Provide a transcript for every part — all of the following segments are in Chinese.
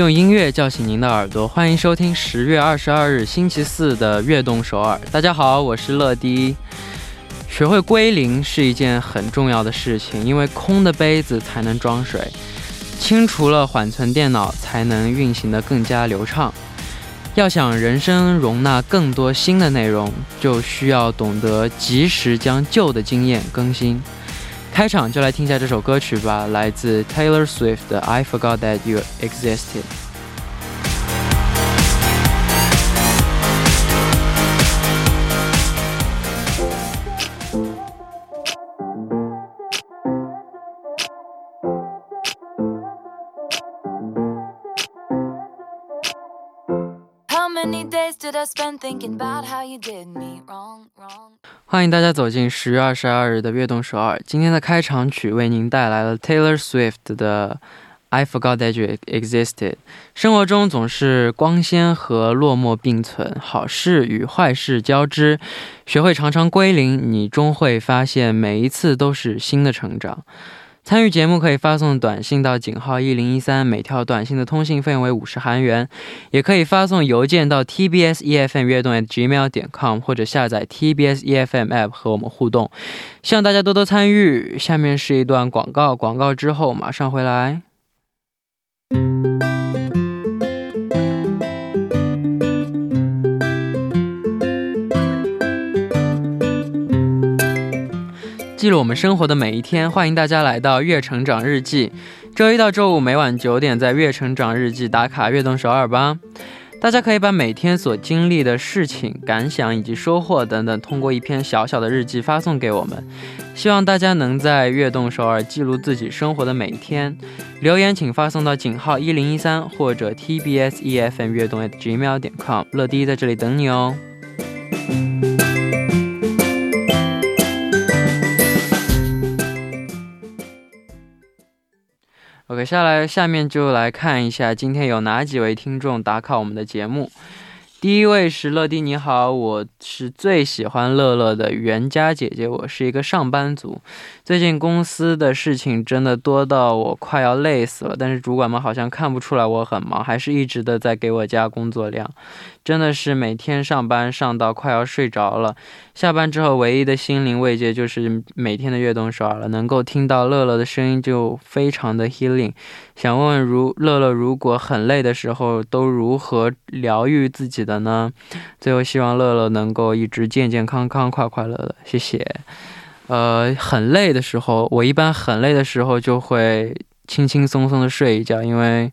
用音乐叫醒您的耳朵，欢迎收听十月二十二日星期四的《悦动首尔》。大家好，我是乐迪。学会归零是一件很重要的事情，因为空的杯子才能装水，清除了缓存电脑才能运行得更加流畅。要想人生容纳更多新的内容，就需要懂得及时将旧的经验更新。开场就来听一下这首歌曲吧，来自 Taylor Swift 的《I Forgot That You Existed》。 欢迎大家走进十月二十二日的悦动首尔。今天的开场曲为您带来了 Taylor Swift 的《I Forgot That You Existed》。生活中总是光鲜和落寞并存，好事与坏事交织。学会常常归零，你终会发现每一次都是新的成长。参与节目可以发送短信到井号一零一三，每条短信的通信费用为五十韩元。也可以发送邮件到 tbs efm 悦动 at gmail 点 com，或者下载 tbs efm app 和我们互动。希望大家多多参与。下面是一段广告，广告之后马上回来。记录我们生活的每一天，欢迎大家来到《月成长日记》。周一到周五每晚九点，在《月成长日记》打卡悦动首尔吧。大家可以把每天所经历的事情、感想以及收获等等，通过一篇小小的日记发送给我们。希望大家能在悦动首尔记录自己生活的每一天。留言请发送到井号一零一三或者 tbs efm 月动 at gmail 点 com。乐迪在这里等你哦。OK，下来下面就来看一下今天有哪几位听众打卡我们的节目。第一位是乐迪，你好，我是最喜欢乐乐的袁佳姐姐，我是一个上班族，最近公司的事情真的多到我快要累死了，但是主管们好像看不出来我很忙，还是一直的在给我加工作量。真的是每天上班上到快要睡着了，下班之后唯一的心灵慰藉就是每天的悦动首尔了，能够听到乐乐的声音就非常的 healing。想问问如乐乐如果很累的时候都如何疗愈自己的呢？最后希望乐乐能够一直健健康康、快快乐乐，谢谢。呃，很累的时候，我一般很累的时候就会轻轻松松的睡一觉，因为。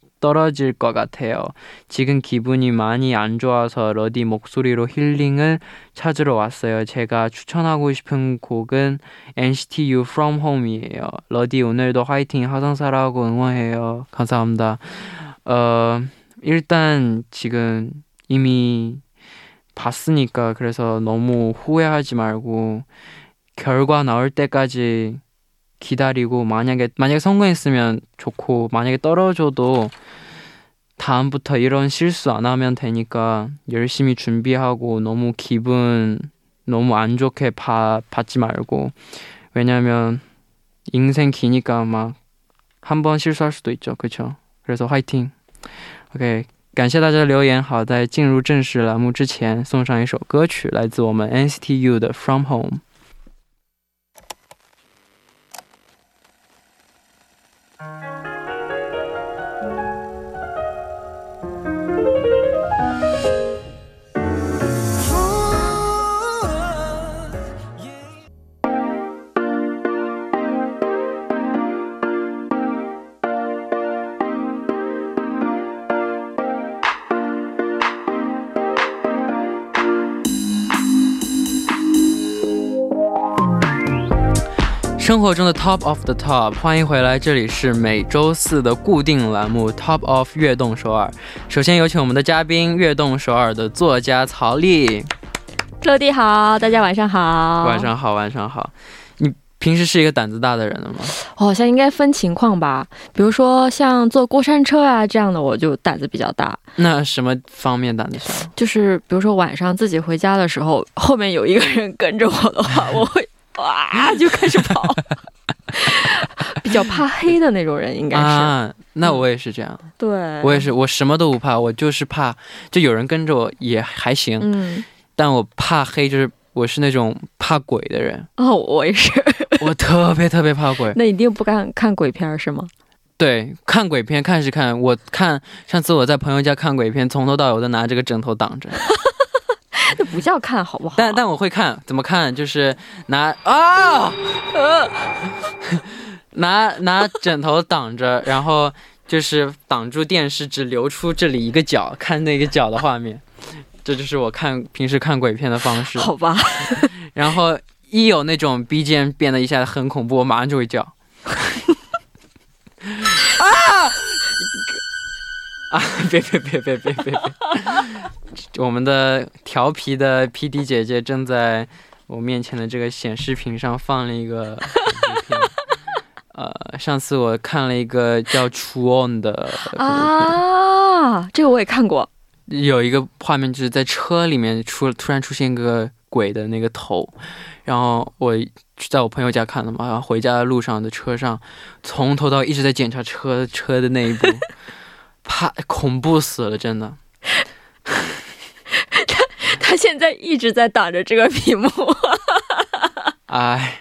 떨어질 것 같아요. 지금 기분이 많이 안 좋아서 러디 목소리로 힐링을 찾으러 왔어요. 제가 추천하고 싶은 곡은 NCT U From Home이에요. 러디 오늘도 화이팅 하성사라고 응원해요. 감사합니다. 어, 일단 지금 이미 봤으니까 그래서 너무 후회하지 말고 결과 나올 때까지 기다리고 만약에 만약에 성공했으면 좋고 만약에 떨어져도 다음부터 이런 실수 안 하면 되니까 열심히 준비하고 너무 기분 너무 안 좋게 봐, 받지 말고 왜냐면 인생 기니까 막 한 번 실수할 수도 있죠 그쵸 그래서 화이팅 OK 感谢大家留言好在进入正式栏目之前送上一首歌曲来自我们 NCT U 的 From Home 生活中的 Top of the Top，欢迎回来，这里是每周四的固定栏目 Top of 悦动首尔。首先有请我们的嘉宾，悦动首尔的作家曹丽。陆地好，大家晚上好。晚上好，晚上好。你平时是一个胆子大的人了吗？我好像应该分情况吧，比如说像坐过山车啊这样的，我就胆子比较大。那什么方面胆子小？就是比如说晚上自己回家的时候，后面有一个人跟着我的话，我会哇就开始跑。比较怕黑的那种人，应该是。啊，那我也是这样。对，我也是，我什么都不怕，我就是怕，就有人跟着我也还行。嗯，但我怕黑，就是我是那种怕鬼的人。哦，我也是。我特别特别怕鬼。那一定不敢看鬼片是吗？对，看鬼片看是看，我看上次我在朋友家看鬼片，从头到尾我都拿这个枕头挡着。那不叫看好不好？但但我会看，怎么看？就是拿啊，拿拿枕头挡着，然后就是挡住电视，只留出这里一个角，看那个角的画面。这就是我看平时看鬼片的方式。好吧。然后一有那种 BGM 变得一下子很恐怖，我马上就会叫。啊！别别别别别别别！我们的调皮的 PD 姐姐正在我面前的这个显示屏上放了一个片。呃，上次我看了一个叫《True On》的啊，这个我也看过。有一个画面就是在车里面出突然出现一个鬼的那个头，然后我在我朋友家看的嘛，然后回家的路上的车上，从头到一直在检查车车的那一部。怕恐怖死了，真的。他他现在一直在挡着这个屏幕。哎。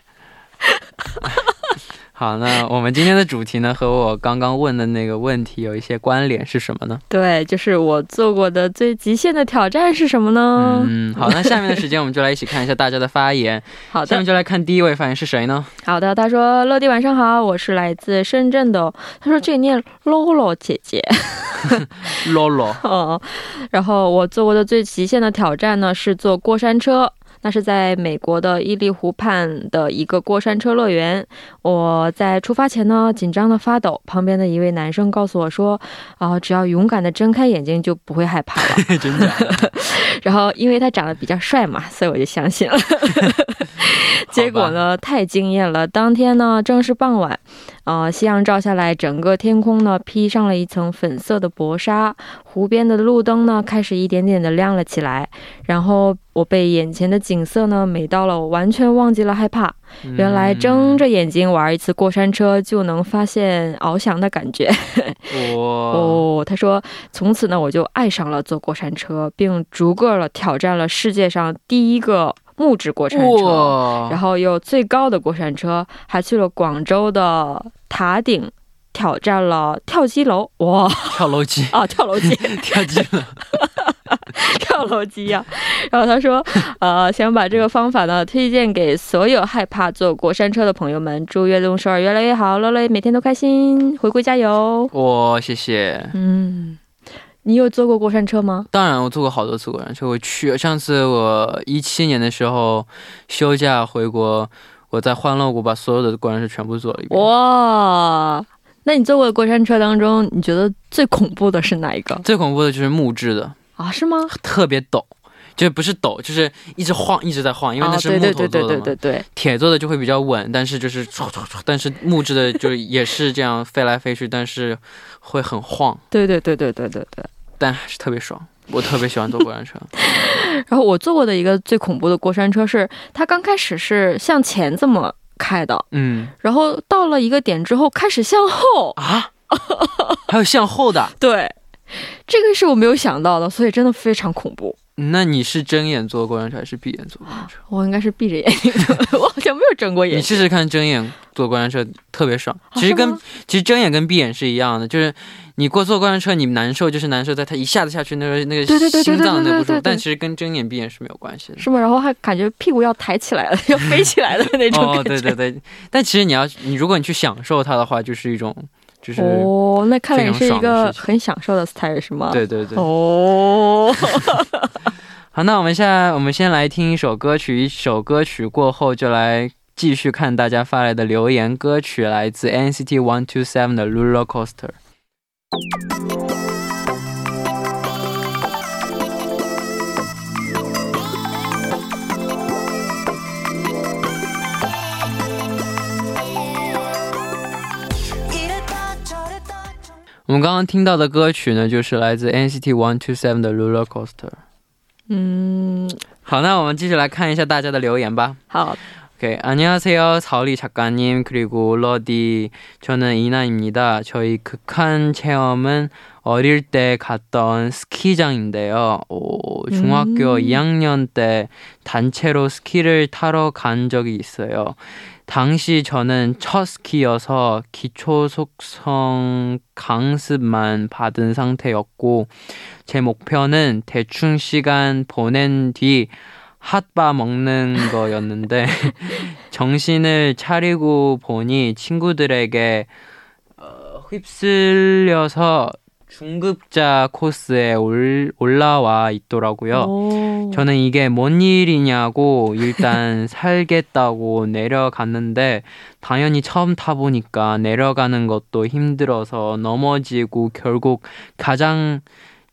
好，那我们今天的主题呢，和我刚刚问的那个问题有一些关联，是什么呢？对，就是我做过的最极限的挑战是什么呢？嗯，好，那 下面的时间我们就来一起看一下大家的发言。好的，下面就来看第一位发言是谁呢？好的，他说：“乐迪晚上好，我是来自深圳的。”他说：“这念 Lolo 姐姐。”Lolo。哦，然后我做过的最极限的挑战呢，是坐过山车。那是在美国的伊利湖畔的一个过山车乐园。我在出发前呢，紧张的发抖。旁边的一位男生告诉我说：“啊，只要勇敢的睁开眼睛，就不会害怕了。”真的。然后，因为他长得比较帅嘛，所以我就相信了。结果呢，太惊艳了。当天呢，正是傍晚。呃，夕阳照下来，整个天空呢披上了一层粉色的薄纱，湖边的路灯呢开始一点点的亮了起来。然后我被眼前的景色呢美到了，我完全忘记了害怕。原来睁着眼睛玩一次过山车就能发现翱翔的感觉。哦，他说，从此呢我就爱上了坐过山车，并逐个了挑战了世界上第一个。木质过山车，然后又最高的过山车，还去了广州的塔顶挑战了跳机楼。哇，跳楼机。啊，跳楼机，跳机了，跳楼机呀！然后他说，呃，想把这个方法呢推荐给所有害怕坐过山车的朋友们。祝悦动首尔越来越好，乐乐每天都开心，回归加油！哇，谢谢。嗯。你有坐过过山车吗？当然，我坐过好多次过山车。我去上次我一七年的时候休假回国，我在欢乐谷把所有的过山车全部坐了一遍。哇！那你坐过的过山车当中，你觉得最恐怖的是哪一个？最恐怖的就是木质的啊？是吗？特别陡，就不是抖，就是一直晃，一直在晃，因为那是木头做的嘛。对对对对对对。铁做的就会比较稳，但是就是但是木质的就也是这样飞来飞去，但是会很晃。对对对对对对对。但还是特别爽，我特别喜欢坐过山车。然后我坐过的一个最恐怖的过山车是，它刚开始是向前这么开的，嗯，然后到了一个点之后开始向后啊，还有向后的，对，这个是我没有想到的，所以真的非常恐怖。那你是睁眼坐过山车还是闭眼坐过山车？我应该是闭着眼睛的，我好像没有睁过眼。你试试看睁眼坐过山车，特别爽。其实跟其实睁眼跟闭眼是一样的，就是你过坐过山车，你难受就是难受在它一下子下去那个那个心脏那不舒服，但其实跟睁眼闭眼是没有关系的。是吗？然后还感觉屁股要抬起来了，要飞起来的 那种感觉。哦，对对对。但其实你要你如果你去享受它的话，就是一种。就是哦，那看来是一个很享受的 style 是吗？对对对。哦，好，那我们现在我们先来听一首歌曲，一首歌曲过后就来继续看大家发来的留言。歌曲来自 NCT One Two Seven 的 Roller Coaster。们刚刚听到的歌曲呢，就是来自 NCT One Two Seven 的 Roller Coaster。嗯，好，那我们继续来看一下大家的留言吧。好， 오케이. 안녕하세요. 사오리 작가님 그리고 러디. 저는 이나입니다. 저희 극한 체험은 어릴 때 갔던 스키장인데요. 오, 중학교 음. 2학년 때 단체로 스키를 타러 간 적이 있어요. 당시 저는 첫 스키여서 기초 속성 강습만 받은 상태였고 제 목표는 대충 시간 보낸 뒤 핫바 먹는 거였는데 정신을 차리고 보니 친구들에게 어, 휩쓸려서 중급자 코스에 올, 올라와 있더라고요. 오. 저는 이게 뭔 일이냐고 일단 살겠다고 내려갔는데 당연히 처음 타보니까 내려가는 것도 힘들어서 넘어지고 결국 가장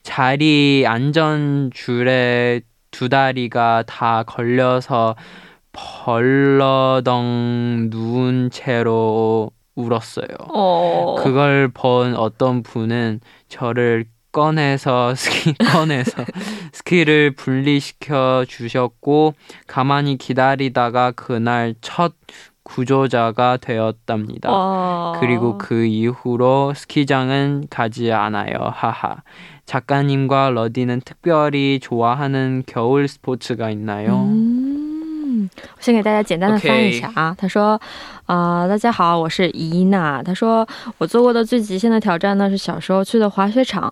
자리 안전줄에 두 다리가 다 걸려서 벌러덩 누운 채로 울었어요. 어. 그걸 본 어떤 분은 저를 꺼내서 스키 꺼내서 스키를 분리시켜 주셨고 가만히 기다리다가 그날 첫 구조자가 되었답니다. 와. 그리고 그 이후로 스키장은 가지 않아요. 하하. 작가님과 러디는 특별히 좋아하는 겨울 스포츠가 있나요? 嗯，我先给大家简单的翻译一下啊。他说， 啊、大家好，我是伊娜。她说，我做过的最极限的挑战呢是小时候去的滑雪场。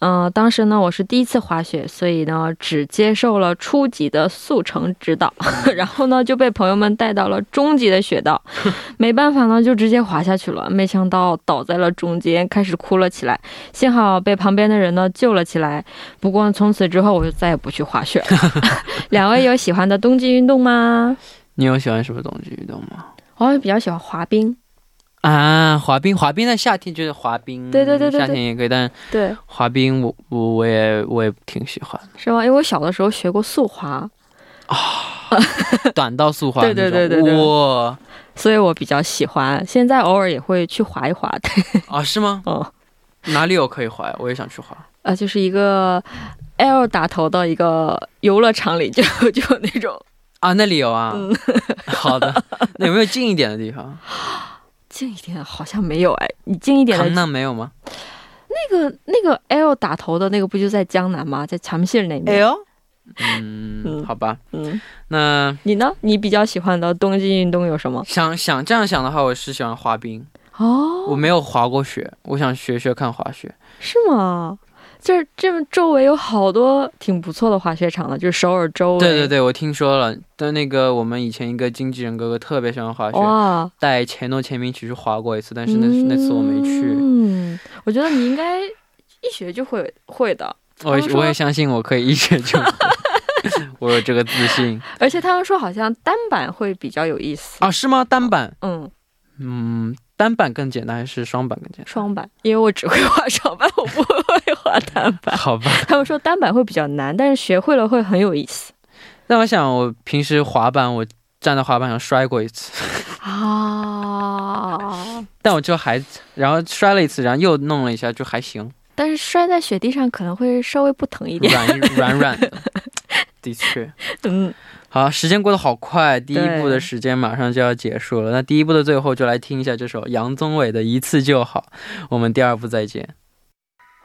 嗯、当时呢我是第一次滑雪，所以呢只接受了初级的速成指导，然后呢就被朋友们带到了中级的雪道，没办法呢就直接滑下去了。没想到倒在了中间，开始哭了起来。幸好被旁边的人呢救了起来。不过从此之后我就再也不去滑雪了。两位有喜欢的冬季运动吗？你有喜欢什么冬季运动吗？我比较喜欢滑冰。啊，滑冰，滑冰在夏天就是滑冰，对对对对对夏天也可以，但对，滑冰我我我也我也挺喜欢，是吗？因为我小的时候学过速滑，短道速滑 对对对对对哇所以我比较喜欢。现在偶尔也会去滑一滑的。啊是吗？哦，哪里有可以滑呀？我也想去滑。啊，就是一个 L 打头的一个游乐场里就 就有那种啊，那里有啊。嗯 好的，那有没有近一点的地方？近一点，好像没有哎。你近一点的강남没有吗？那个那个 L 打头的那个不就在江南吗？在长信那边。呦，嗯，嗯好吧。嗯，那你呢？你比较喜欢的冬季运动有什么？想想这样想的话，我是喜欢滑冰。哦，我没有滑过雪，我想学学看滑雪。是吗？就是这周围有好多挺不错的滑雪场的，就是首尔周围。对对对，我听说了。但那个我们以前一个经纪人哥哥特别喜欢滑雪，哇，带前诺前明一起去滑过一次，但是那、那次我没去。嗯，我觉得你应该一学就会会的。我我也相信我可以一学就会，我有这个自信而且他们说好像单板会比较有意思。啊？是吗？单板，嗯，嗯，单板更简单还是双板更简单双板，因为我只会滑双板，我不会滑单单？板。好吧。他们说单板会比较难，但是学会了会很有意思但我想，我平时滑板，我站在滑板上摔过一次，啊。但我就还，然后摔了一次，然后又弄了一下，就还行，但是摔在雪地上可能会稍微不疼一点。软软软的，的确。嗯，好，时间过得好快，第一部的时间马上就要结束了。那第一部的最后，就来听一下这首杨宗纬的《一次就好》。我们第二部再见。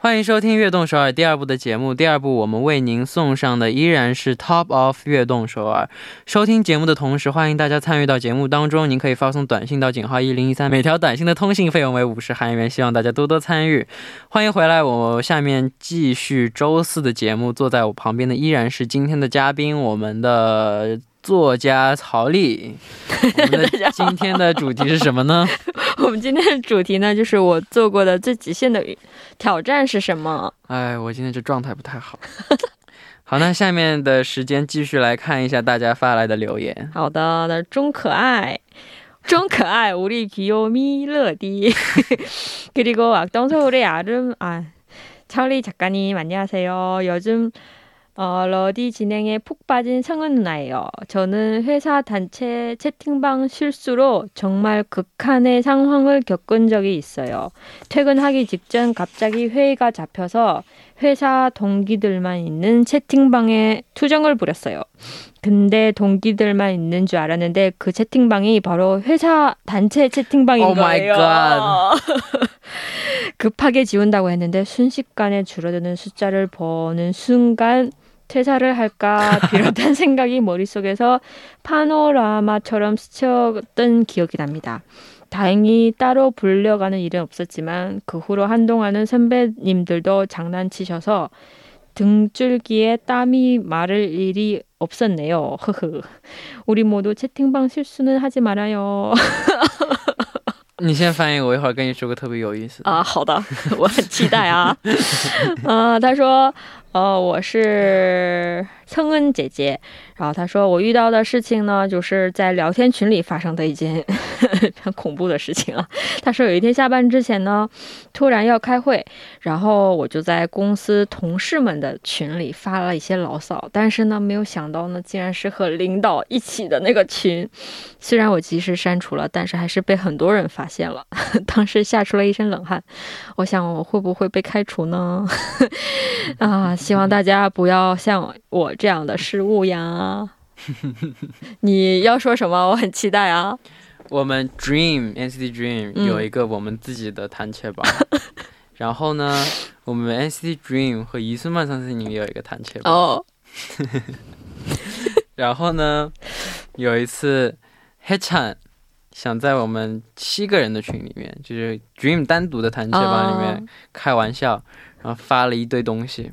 欢迎收听《悦动首尔》第二部的节目。第二部我们为您送上的依然是 Top of 悦动首尔。收听节目的同时，欢迎大家参与到节目当中。您可以发送短信到井号一零一三，每条短信的通信费用为五十韩元。希望大家多多参与。欢迎回来，我下面继续周四的节目。坐在我旁边的依然是今天的嘉宾，我们的作家曹丽。我们的今天的主题是什么呢？我们今天的主题呢，就是我做过的最极限的挑战是什么？哎，我今天这状态不太好。好，那下面的时间继续来看一下大家发来的留言。好的，那中可爱。좀可爱, 우리 귀요미 러디. 그리고 악동서울의 아름, 아, 찰리 작가님, 안녕하세요. 요즘 어, 러디 진행에 푹 빠진 성은 누나예요. 저는 회사 단체 채팅방 실수로 정말 극한의 상황을 겪은 적이 있어요. 퇴근하기 직전 갑자기 회의가 잡혀서 회사 동기들만 있는 채팅방에 투정을 부렸어요. 근데 동기들만 있는 줄 알았는데 그 채팅방이 바로 회사 단체 채팅방인 Oh 거예요. 급하게 지운다고 했는데 순식간에 줄어드는 숫자를 보는 순간 퇴사를 할까 비롯한 생각이 머릿속에서 파노라마처럼 스쳤던 기억이 납니다. 다행히 따로 불려가는 일은 없었지만 그 후로 한동안은 선배님들도 장난치셔서 등줄기에 땀이 마를 일이 없었네요. 흐흐. 우리 모두 채팅방 실수는 하지 말아요. 你先翻译，我一会儿跟你说个特别有意思的。啊，好的，我很期待啊。啊，他说， 呃，我是 蹭恩姐姐。然后她说，我遇到的事情呢，就是在聊天群里发生的一件 很恐怖的事情啊。她说，有一天下班之前呢，突然要开会，然后我就在公司同事们的群里发了一些牢骚，但是呢，没有想到呢，竟然是和领导一起的那个群。虽然我及时删除了，但是还是被很多人发现了。当时吓出了一身冷汗。我想我会不会被开除呢？啊，希望大家不要像我这样的失误呀。你要说什么？我很期待啊。我们 Dream NCT Dream 嗯有一个我们自己的弹切榜，然后呢，我们 NCT Dream 和伊孙曼桑斯宁也有一个弹切榜。哦，然后呢，有一次黑产想在我们七个人的群里面，就是 Dream 单独的弹切吧里面哦开玩笑，然后发了一堆东西，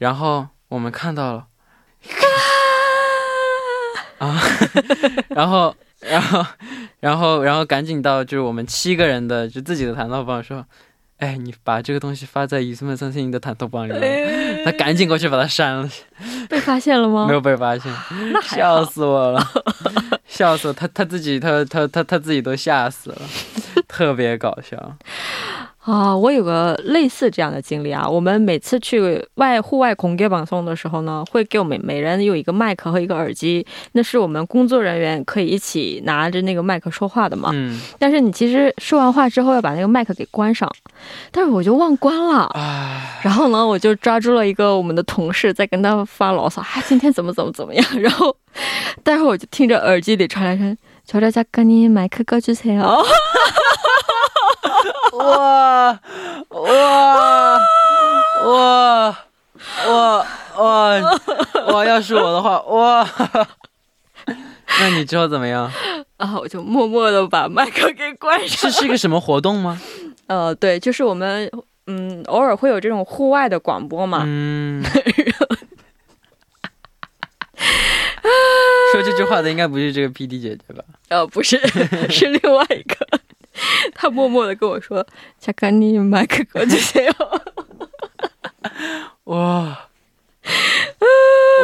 然后我们看到了，啊，然后，然后，然后，然后赶紧到就是我们七个人的就自己的弹头榜说，哎，你把这个东西发在伊斯曼三星的弹头棒里面，他赶紧过去把它删了，被发现了吗？没有被发现，那还笑。死我了，笑死，他他自己他他他他自己都吓死了，特别搞笑。啊，我有个类似这样的经历啊。我们每次去外户外孔给榜送的时候呢，会给我们每人有一个麦克和一个耳机，那是我们工作人员可以一起拿着那个麦克说话的嘛。嗯，但是你其实说完话之后要把那个麦克给关上，但是我就忘关了。唉，然后呢，我就抓住了一个我们的同事在跟他发牢骚，啊，今天怎么怎么怎么样。然后待会儿我就听着耳机里传来声“저자작가님麦克꺼주세요”。 哇哇哇哇哇哇！要是我的话，哇，那你之后怎么样？啊，我就默默的把麦克给关上。这是一个什么活动吗？呃，对，就是我们嗯，偶尔会有这种户外的广播嘛。嗯。说这句话的应该不是这个 P D 姐姐吧？呃，不是，是另外一个。他默默的跟我说：“작가님麦克꺼주세요。哇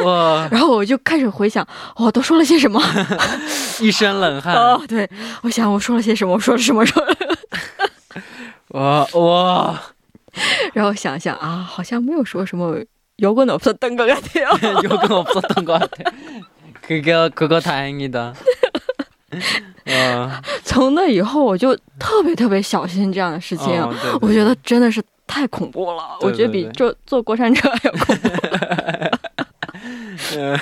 哇！”然后我就开始回想，哦，都说了些什么？一身冷汗。哦，对，我想我说了些什么？我说了什么？说了。哇哇！然后想想啊，好像没有说什么摇滚없었던것같아요。 有跟我없었던것같아 그거그거다행이다。 哇！从那以后，我就特别特别小心这样的事情。哦对对我觉得真的是太恐怖了，对我觉得比坐坐过山车还要恐怖。呃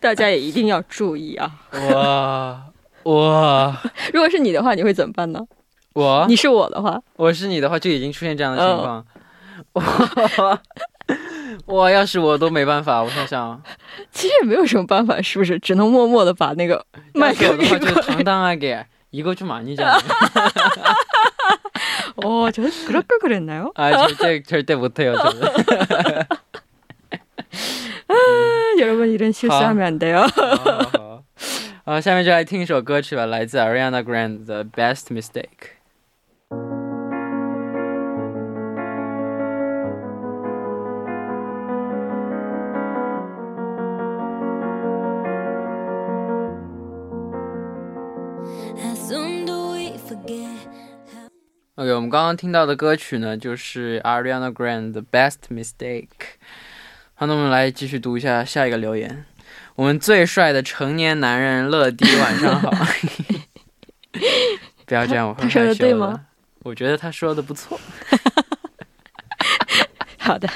大家也一定要注意啊！哇哇！如果是你的话，你会怎么办呢？我你是我的话，我是你的话，就已经出现这样的情况。哇 哇！要是我都没办法，我想想，其实也没有什么办法，是不是？只能默默的把那个麦克给要是我的话，就是关。 당당하게이거좀아니잖아 哦，저그럴걸그랬나요？ 아 절대 절대 못해요 저는. 여러분 이런 실수하면 안 돼요. 好好好好，下面就来听一首歌曲吧，来自 Ariana Grande 的《Best Mistake》。 OK，我们刚刚听到的歌曲呢，就是 Ariana Grande 的《Best Mistake》。好，那我们来继续读一下下一个留言。我们最帅的成年男人乐迪，晚上好。不要这样，我会他说的害羞对吗？我觉得他说的不错。好的，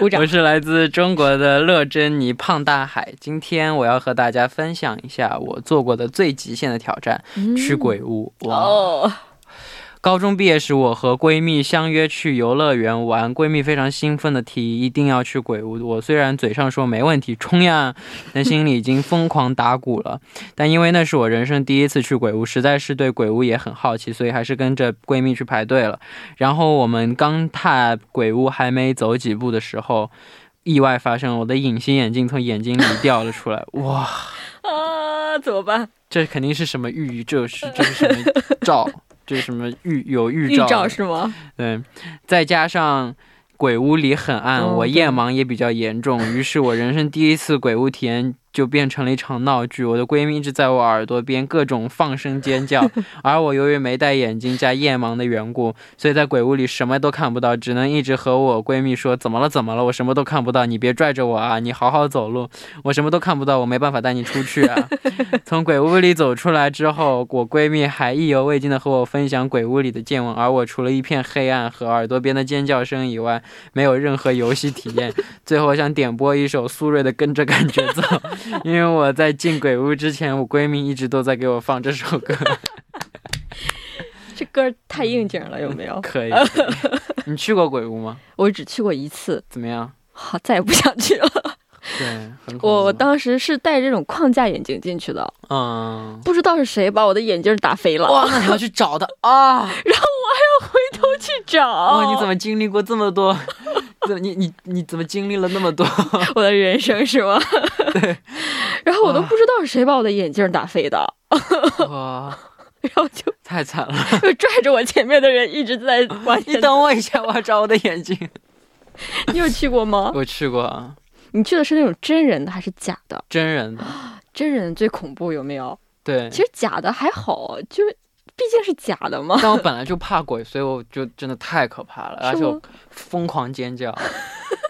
鼓掌我。是来自中国的乐珍妮胖大海。今天我要和大家分享一下我做过的最极限的挑战——去鬼屋。哇！哦，高中毕业时，我和闺蜜相约去游乐园玩，闺蜜非常兴奋的提议一定要去鬼屋。我虽然嘴上说没问题，冲呀，但心里已经疯狂打鼓了。但因为那是我人生第一次去鬼屋，实在是对鬼屋也很好奇，所以还是跟着闺蜜去排队了。然后我们刚踏鬼屋还没走几步的时候，意外发生，我的隐形眼镜从眼睛里掉了出来。哇！啊，怎么办？这肯定是什么预，这是这是什么兆？这是什么预有预兆？预兆是吗？对，再加上鬼屋里很暗，我夜盲也比较严重，于是我人生第一次鬼屋体验就变成了一场闹剧。我的闺蜜一直在我耳朵边各种放声尖叫，而我由于没戴眼镜加夜盲的缘故，所以在鬼屋里什么都看不到，只能一直和我闺蜜说：“怎么了？怎么了？我什么都看不到，你别拽着我啊！你好好走路，我什么都看不到，我没办法带你出去啊！”从鬼屋里走出来之后，我闺蜜还意犹未尽的和我分享鬼屋里的见闻，而我除了一片黑暗和耳朵边的尖叫声以外，没有任何游戏体验。最后，我想点播一首苏芮的《跟着感觉走》，因为我在进鬼屋之前，我闺蜜一直都在给我放这首歌。这歌太应景了，有没有？可以，你去过鬼屋吗？我只去过一次，怎么样？好，再也不想去了。对，很我我当时是戴这种框架眼镜进去的，嗯，不知道是谁把我的眼镜打飞了，哇，那你要去找他啊！然后我还要回头去找。哇，你怎么经历过这么多？怎么你你你怎么经历了那么多？我的人生是吗？对。然后我都不知道是谁把我的眼镜打飞的，哇，然后就太惨了！就拽着我前面的人一直在往你前。等我一下，我要找我的眼镜。你有去过吗？我去过啊，你去的是那种真人的还是假的？真人的，真人最恐怖，有没有？对其。实假的还好，就是毕竟是假的嘛。但我本来就怕鬼，所以我就真的太可怕了，而且我疯狂尖叫，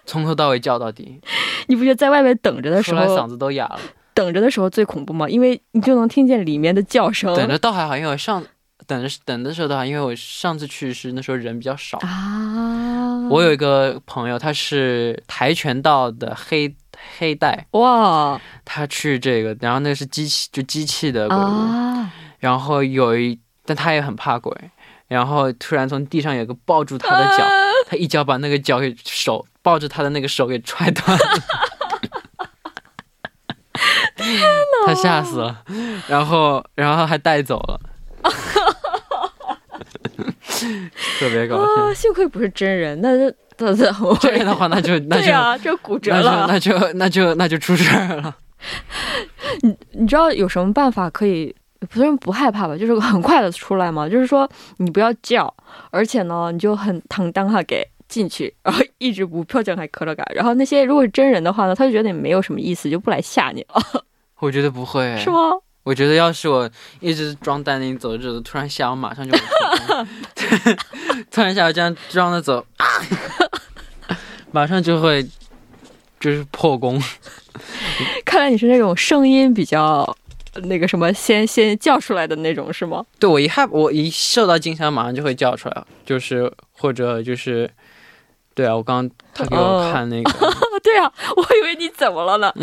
从头到尾叫到底，你不觉得在外面等着的时候嗓，子都哑了。等着的时候最恐怖吗？因为你就能听见里面的叫声。等着倒还好，因为我上等着等的时候倒还好，因为我上次去是那时候人比较少。啊！我有一个朋友，他是跆拳道的黑黑带，哇他去这个，然后那个是机器，就机器的鬼屋，啊！然后有一，但他也很怕鬼，然后突然从地上有个抱住他的脚，啊他一脚把那个脚给手抱着他的那个手给踹断了。他吓死了，然后然后还带走了，特别搞笑啊！。幸亏不是真人，那就这样的话，那就那就、对骨折那就了。那就那就那就出事儿了。你知道有什么办法可以不是不害怕吧？就是 很快的出来嘛？就是说你不要叫，而且呢，你就很坦荡哈给进去，然后一直不표정还磕了嘎。然后那些如果是真人的话呢，他就觉得你没有什么意思，就不来吓你了，我觉得不会，是吗？我觉得要是我一直装淡定走着走着，突然吓我，马上就会突然吓我这样装着走啊，马上就会就是破功。看来你是那种声音比较那个什么先先叫出来的那种，是吗？对我一害我一受到惊吓，马上就会叫出来，就是或者就是，对啊，我刚刚他给我看那个，哦，对啊，我以为你怎么了呢？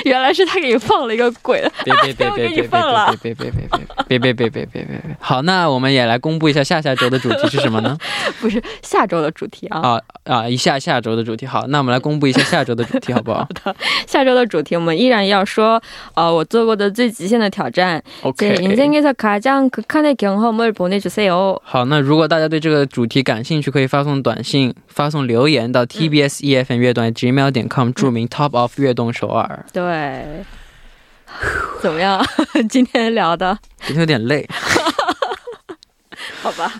原来是他给你放了一个鬼！别别别 别别别别别别别别别别别别别 好，那我们也来公布一下下下周的主题是什么呢？不是下周的主题啊！啊啊，一下下周的主题好，那我们来公布一下下周的主题好不好？好的，下周的主题我们依然要说啊，我做过的最极限的挑战。OK。好，那如果大家对这个主题感兴趣，可以发送短信、发送留言到 TBS EF 乐短 gmail 点 com，注明 Top of 乐动首尔。对。怎么样？今天聊的今天有点累，好吧？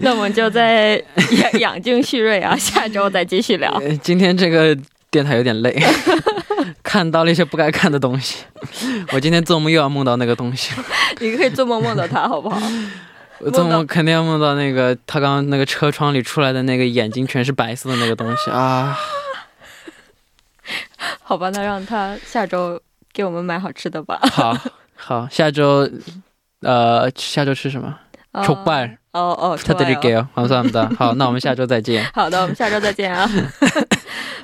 那我们就在养养精蓄锐啊，下周再继续聊。呃今天这个电台有点累，看到了一些不该看的东西。我今天做梦又要梦到那个东西，你可以做梦梦到他，好不好？我做梦肯定要梦到那个他刚刚那个车窗里出来的那个眼睛全是白色的那个东西啊！好吧，那让他下周给我们买好吃的吧。好好，下周呃下周吃什么？哦 족발 哦哦， 타 좋아요 드릴게요。감사합니다。好，那我们下周再见。好的，我们下周再见啊，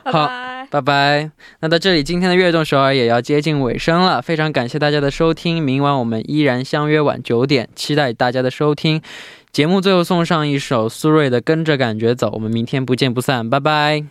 拜好拜。拜拜。那到这里，今天的悦动首尔也要接近尾声了，非常感谢大家的收听。明晚我们依然相约晚九点，期待大家的收听。节目最后送上一首苏芮的《跟着感觉走》，我们明天不见不散，拜拜。